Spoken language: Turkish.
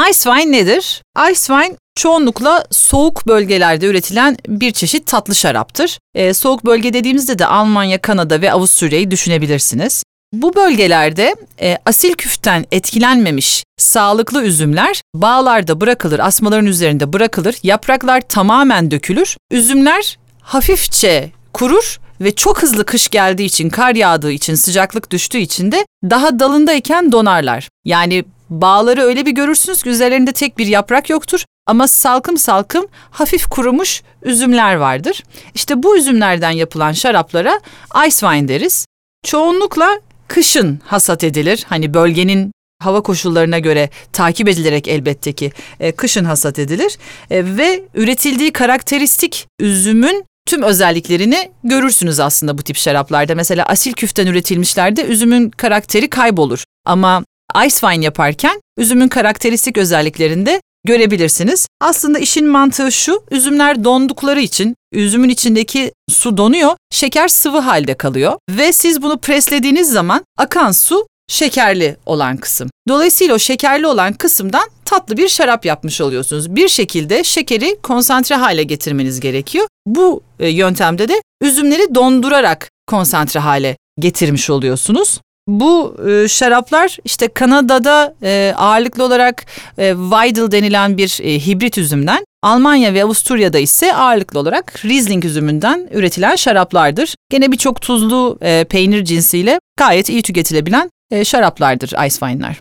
Ice wine nedir? Ice wine çoğunlukla soğuk bölgelerde üretilen bir çeşit tatlı şaraptır. Ee, soğuk bölge dediğimizde de Almanya, Kanada ve Avusturya'yı düşünebilirsiniz. Bu bölgelerde e, asil küften etkilenmemiş sağlıklı üzümler bağlarda bırakılır, asmaların üzerinde bırakılır. Yapraklar tamamen dökülür. Üzümler hafifçe kurur ve çok hızlı kış geldiği için, kar yağdığı için, sıcaklık düştüğü için de daha dalındayken donarlar. Yani bağları öyle bir görürsünüz ki üzerlerinde tek bir yaprak yoktur ama salkım salkım hafif kurumuş üzümler vardır. İşte bu üzümlerden yapılan şaraplara ice wine deriz. Çoğunlukla kışın hasat edilir. Hani bölgenin hava koşullarına göre takip edilerek elbette ki e, kışın hasat edilir e, ve üretildiği karakteristik üzümün tüm özelliklerini görürsünüz aslında bu tip şaraplarda. Mesela asil küften üretilmişlerde üzümün karakteri kaybolur. Ama ice wine yaparken üzümün karakteristik özelliklerinde görebilirsiniz. Aslında işin mantığı şu, üzümler dondukları için üzümün içindeki su donuyor, şeker sıvı halde kalıyor ve siz bunu preslediğiniz zaman akan su şekerli olan kısım. Dolayısıyla o şekerli olan kısımdan tatlı bir şarap yapmış oluyorsunuz. Bir şekilde şekeri konsantre hale getirmeniz gerekiyor. Bu e, yöntemde de üzümleri dondurarak konsantre hale getirmiş oluyorsunuz. Bu e, şaraplar işte Kanada'da e, ağırlıklı olarak e, Weidel denilen bir e, hibrit üzümden, Almanya ve Avusturya'da ise ağırlıklı olarak Riesling üzümünden üretilen şaraplardır. Gene birçok tuzlu e, peynir cinsiyle gayet iyi tüketilebilen e, şaraplardır ice wine'lar.